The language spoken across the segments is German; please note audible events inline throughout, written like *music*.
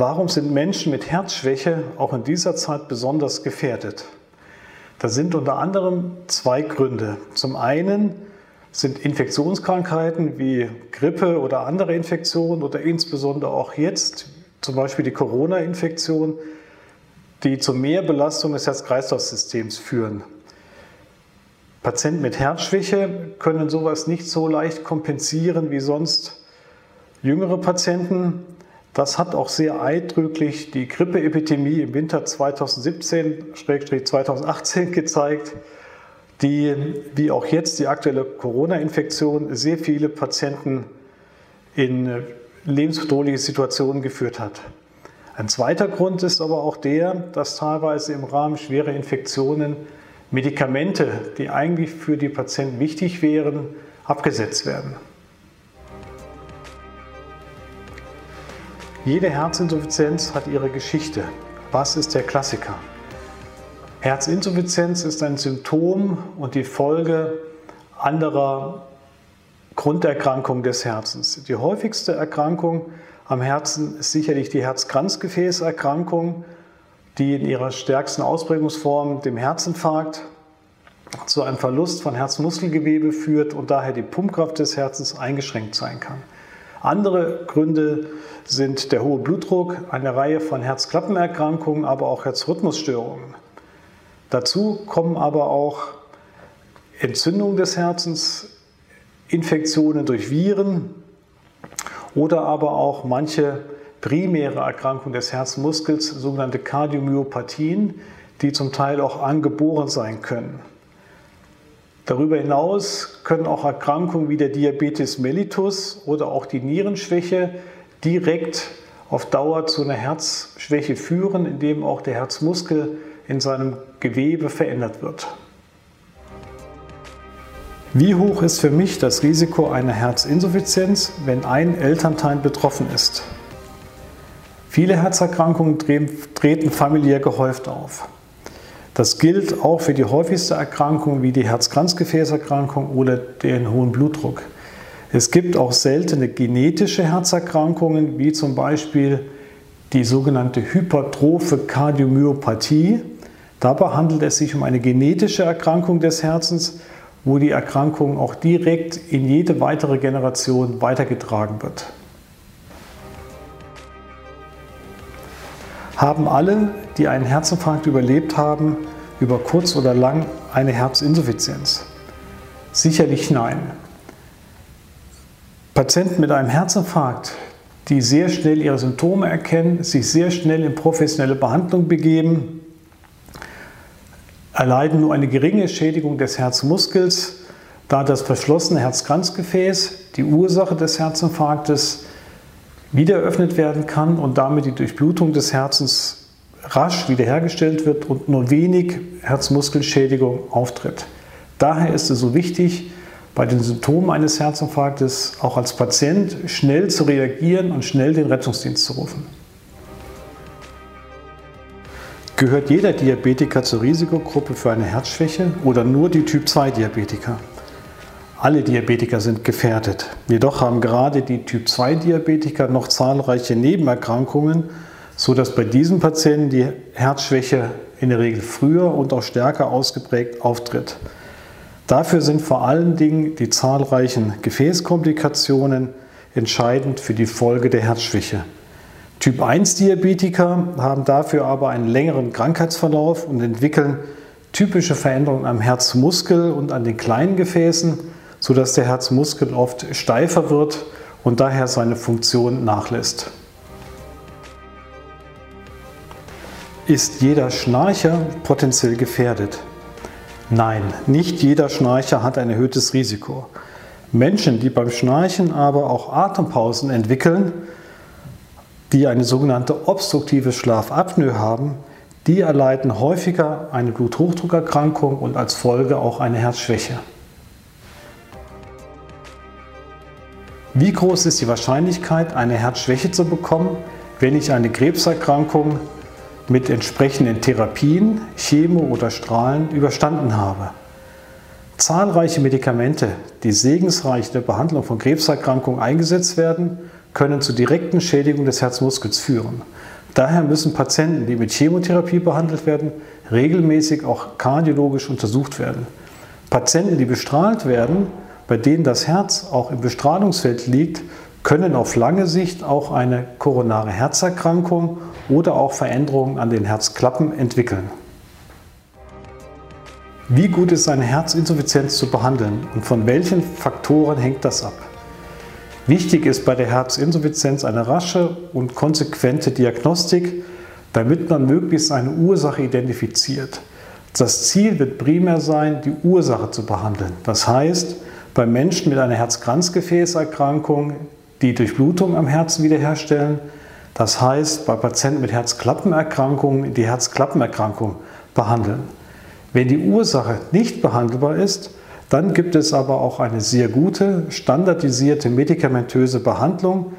Warum sind Menschen mit Herzschwäche auch in dieser Zeit besonders gefährdet? Da sind unter anderem zwei Gründe. Zum einen sind Infektionskrankheiten wie Grippe oder andere Infektionen oder insbesondere auch jetzt zum Beispiel die Corona-Infektion, die zu mehr Belastung des Herz-Kreislauf-Systems führen. Patienten mit Herzschwäche können sowas nicht so leicht kompensieren wie sonst jüngere Patienten. Das hat auch sehr eindrücklich die Grippeepidemie im Winter 2017-2018 *laughs* gezeigt, die, wie auch jetzt die aktuelle Corona-Infektion, sehr viele Patienten in lebensbedrohliche Situationen geführt hat. Ein zweiter Grund ist aber auch der, dass teilweise im Rahmen schwerer Infektionen Medikamente, die eigentlich für die Patienten wichtig wären, abgesetzt werden. Jede Herzinsuffizienz hat ihre Geschichte. Was ist der Klassiker? Herzinsuffizienz ist ein Symptom und die Folge anderer Grunderkrankungen des Herzens. Die häufigste Erkrankung am Herzen ist sicherlich die Herzkranzgefäßerkrankung, die in ihrer stärksten Ausprägungsform, dem Herzinfarkt, zu einem Verlust von Herzmuskelgewebe führt und daher die Pumpkraft des Herzens eingeschränkt sein kann. Andere Gründe sind der hohe Blutdruck, eine Reihe von Herzklappenerkrankungen, aber auch Herzrhythmusstörungen. Dazu kommen aber auch Entzündungen des Herzens, Infektionen durch Viren oder aber auch manche primäre Erkrankungen des Herzmuskels, sogenannte Kardiomyopathien, die zum Teil auch angeboren sein können. Darüber hinaus können auch Erkrankungen wie der Diabetes mellitus oder auch die Nierenschwäche direkt auf Dauer zu einer Herzschwäche führen, indem auch der Herzmuskel in seinem Gewebe verändert wird. Wie hoch ist für mich das Risiko einer Herzinsuffizienz, wenn ein Elternteil betroffen ist? Viele Herzerkrankungen treten familiär gehäuft auf. Das gilt auch für die häufigste Erkrankung wie die Herzkranzgefäßerkrankung oder den hohen Blutdruck. Es gibt auch seltene genetische Herzerkrankungen, wie zum Beispiel die sogenannte hypertrophe Kardiomyopathie. Dabei handelt es sich um eine genetische Erkrankung des Herzens, wo die Erkrankung auch direkt in jede weitere Generation weitergetragen wird. Haben alle, die einen Herzinfarkt überlebt haben, über kurz oder lang eine Herzinsuffizienz? Sicherlich nein. Patienten mit einem Herzinfarkt, die sehr schnell ihre Symptome erkennen, sich sehr schnell in professionelle Behandlung begeben, erleiden nur eine geringe Schädigung des Herzmuskels, da das verschlossene Herzkranzgefäß, die Ursache des Herzinfarktes, wieder eröffnet werden kann und damit die Durchblutung des Herzens rasch wiederhergestellt wird und nur wenig Herzmuskelschädigung auftritt. Daher ist es so wichtig, bei den Symptomen eines Herzinfarktes auch als Patient schnell zu reagieren und schnell den Rettungsdienst zu rufen. Gehört jeder Diabetiker zur Risikogruppe für eine Herzschwäche oder nur die Typ-2-Diabetiker? Alle Diabetiker sind gefährdet. Jedoch haben gerade die Typ-2-Diabetiker noch zahlreiche Nebenerkrankungen, sodass bei diesen Patienten die Herzschwäche in der Regel früher und auch stärker ausgeprägt auftritt. Dafür sind vor allen Dingen die zahlreichen Gefäßkomplikationen entscheidend für die Folge der Herzschwäche. Typ-1-Diabetiker haben dafür aber einen längeren Krankheitsverlauf und entwickeln typische Veränderungen am Herzmuskel und an den kleinen Gefäßen sodass der Herzmuskel oft steifer wird und daher seine Funktion nachlässt. Ist jeder Schnarcher potenziell gefährdet? Nein, nicht jeder Schnarcher hat ein erhöhtes Risiko. Menschen, die beim Schnarchen aber auch Atempausen entwickeln, die eine sogenannte obstruktive Schlafapnoe haben, die erleiden häufiger eine Bluthochdruckerkrankung und als Folge auch eine Herzschwäche. Wie groß ist die Wahrscheinlichkeit, eine Herzschwäche zu bekommen, wenn ich eine Krebserkrankung mit entsprechenden Therapien, Chemo oder Strahlen überstanden habe? Zahlreiche Medikamente, die segensreich in der Behandlung von Krebserkrankungen eingesetzt werden, können zu direkten Schädigungen des Herzmuskels führen. Daher müssen Patienten, die mit Chemotherapie behandelt werden, regelmäßig auch kardiologisch untersucht werden. Patienten, die bestrahlt werden, bei denen das Herz auch im Bestrahlungsfeld liegt, können auf lange Sicht auch eine koronare Herzerkrankung oder auch Veränderungen an den Herzklappen entwickeln. Wie gut ist eine Herzinsuffizienz zu behandeln und von welchen Faktoren hängt das ab? Wichtig ist bei der Herzinsuffizienz eine rasche und konsequente Diagnostik, damit man möglichst eine Ursache identifiziert. Das Ziel wird primär sein, die Ursache zu behandeln. Das heißt, bei Menschen mit einer Herzkranzgefäßerkrankung die Durchblutung am Herzen wiederherstellen. Das heißt, bei Patienten mit Herzklappenerkrankungen die Herzklappenerkrankung behandeln. Wenn die Ursache nicht behandelbar ist, dann gibt es aber auch eine sehr gute, standardisierte medikamentöse Behandlung,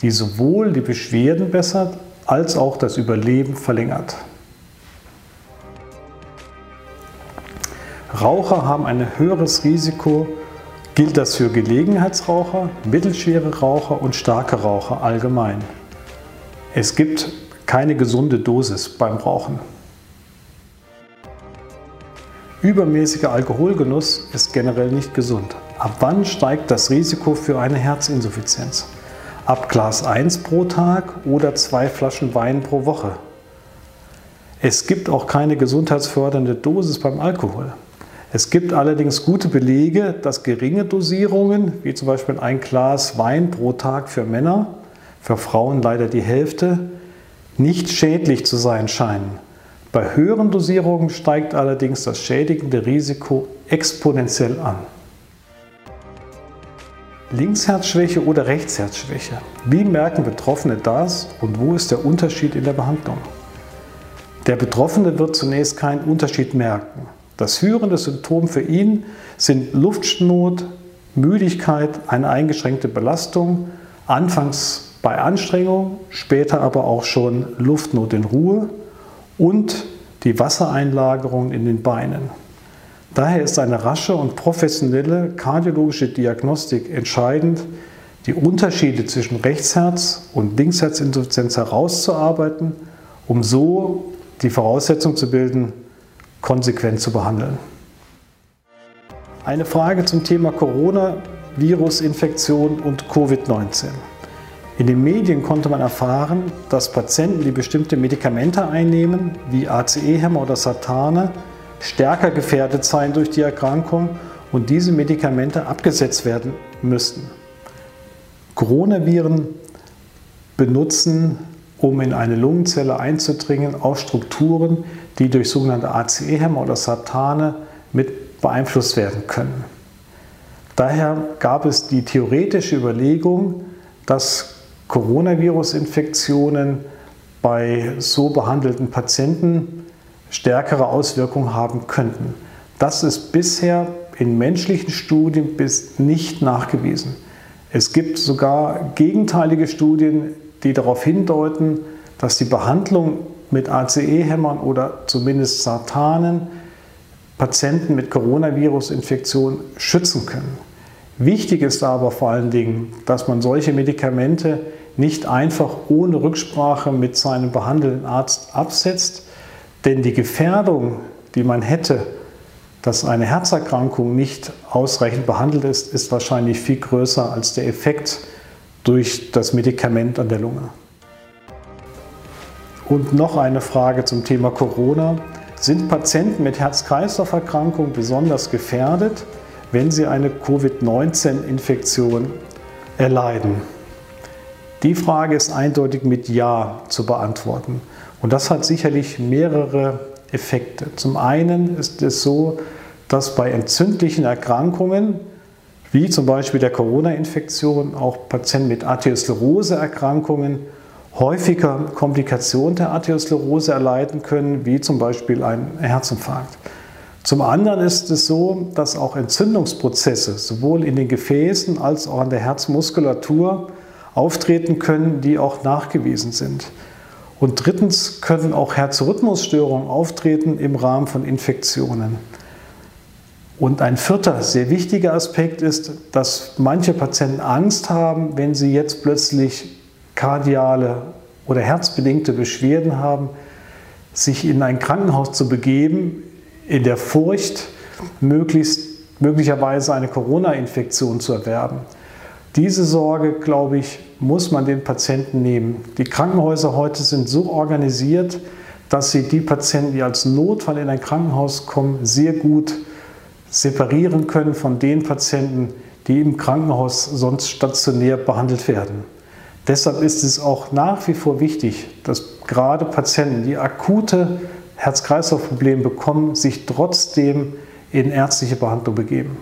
die sowohl die Beschwerden bessert als auch das Überleben verlängert. Raucher haben ein höheres Risiko gilt das für Gelegenheitsraucher, mittelschwere Raucher und starke Raucher allgemein. Es gibt keine gesunde Dosis beim Rauchen. Übermäßiger Alkoholgenuss ist generell nicht gesund. Ab wann steigt das Risiko für eine Herzinsuffizienz? Ab Glas 1 pro Tag oder zwei Flaschen Wein pro Woche. Es gibt auch keine gesundheitsfördernde Dosis beim Alkohol. Es gibt allerdings gute Belege, dass geringe Dosierungen, wie zum Beispiel ein Glas Wein pro Tag für Männer, für Frauen leider die Hälfte, nicht schädlich zu sein scheinen. Bei höheren Dosierungen steigt allerdings das schädigende Risiko exponentiell an. Linksherzschwäche oder Rechtsherzschwäche. Wie merken Betroffene das und wo ist der Unterschied in der Behandlung? Der Betroffene wird zunächst keinen Unterschied merken. Das führende Symptom für ihn sind Luftnot, Müdigkeit, eine eingeschränkte Belastung, anfangs bei Anstrengung, später aber auch schon Luftnot in Ruhe und die Wassereinlagerung in den Beinen. Daher ist eine rasche und professionelle kardiologische Diagnostik entscheidend, die Unterschiede zwischen Rechtsherz- und Linksherzinsuffizienz herauszuarbeiten, um so die Voraussetzung zu bilden, konsequent zu behandeln. Eine Frage zum Thema Coronavirus-Infektion und Covid-19. In den Medien konnte man erfahren, dass Patienten, die bestimmte Medikamente einnehmen, wie ACE-Hämmer oder Satane, stärker gefährdet seien durch die Erkrankung und diese Medikamente abgesetzt werden müssten. Coronaviren benutzen um in eine Lungenzelle einzudringen, auch Strukturen, die durch sogenannte ACE-Hämmer oder Satane mit beeinflusst werden können. Daher gab es die theoretische Überlegung, dass Coronavirus-Infektionen bei so behandelten Patienten stärkere Auswirkungen haben könnten. Das ist bisher in menschlichen Studien bis nicht nachgewiesen. Es gibt sogar gegenteilige Studien, die darauf hindeuten, dass die Behandlung mit ACE-Hämmern oder zumindest Sartanen Patienten mit Coronavirus-Infektion schützen können. Wichtig ist aber vor allen Dingen, dass man solche Medikamente nicht einfach ohne Rücksprache mit seinem behandelnden Arzt absetzt, denn die Gefährdung, die man hätte, dass eine Herzerkrankung nicht ausreichend behandelt ist, ist wahrscheinlich viel größer als der Effekt, durch das Medikament an der Lunge. Und noch eine Frage zum Thema Corona. Sind Patienten mit Herz-Kreislauf-Erkrankung besonders gefährdet, wenn sie eine Covid-19-Infektion erleiden? Die Frage ist eindeutig mit Ja zu beantworten. Und das hat sicherlich mehrere Effekte. Zum einen ist es so, dass bei entzündlichen Erkrankungen wie zum Beispiel der Corona-Infektion auch Patienten mit Arteriosklerose-Erkrankungen häufiger Komplikationen der Arteriosklerose erleiden können, wie zum Beispiel ein Herzinfarkt. Zum anderen ist es so, dass auch Entzündungsprozesse sowohl in den Gefäßen als auch an der Herzmuskulatur auftreten können, die auch nachgewiesen sind. Und drittens können auch Herzrhythmusstörungen auftreten im Rahmen von Infektionen. Und ein vierter sehr wichtiger Aspekt ist, dass manche Patienten Angst haben, wenn sie jetzt plötzlich kardiale oder herzbedingte Beschwerden haben, sich in ein Krankenhaus zu begeben, in der Furcht, möglichst, möglicherweise eine Corona-Infektion zu erwerben. Diese Sorge, glaube ich, muss man den Patienten nehmen. Die Krankenhäuser heute sind so organisiert, dass sie die Patienten, die als Notfall in ein Krankenhaus kommen, sehr gut separieren können von den Patienten, die im Krankenhaus sonst stationär behandelt werden. Deshalb ist es auch nach wie vor wichtig, dass gerade Patienten, die akute Herz-Kreislauf-Probleme bekommen, sich trotzdem in ärztliche Behandlung begeben.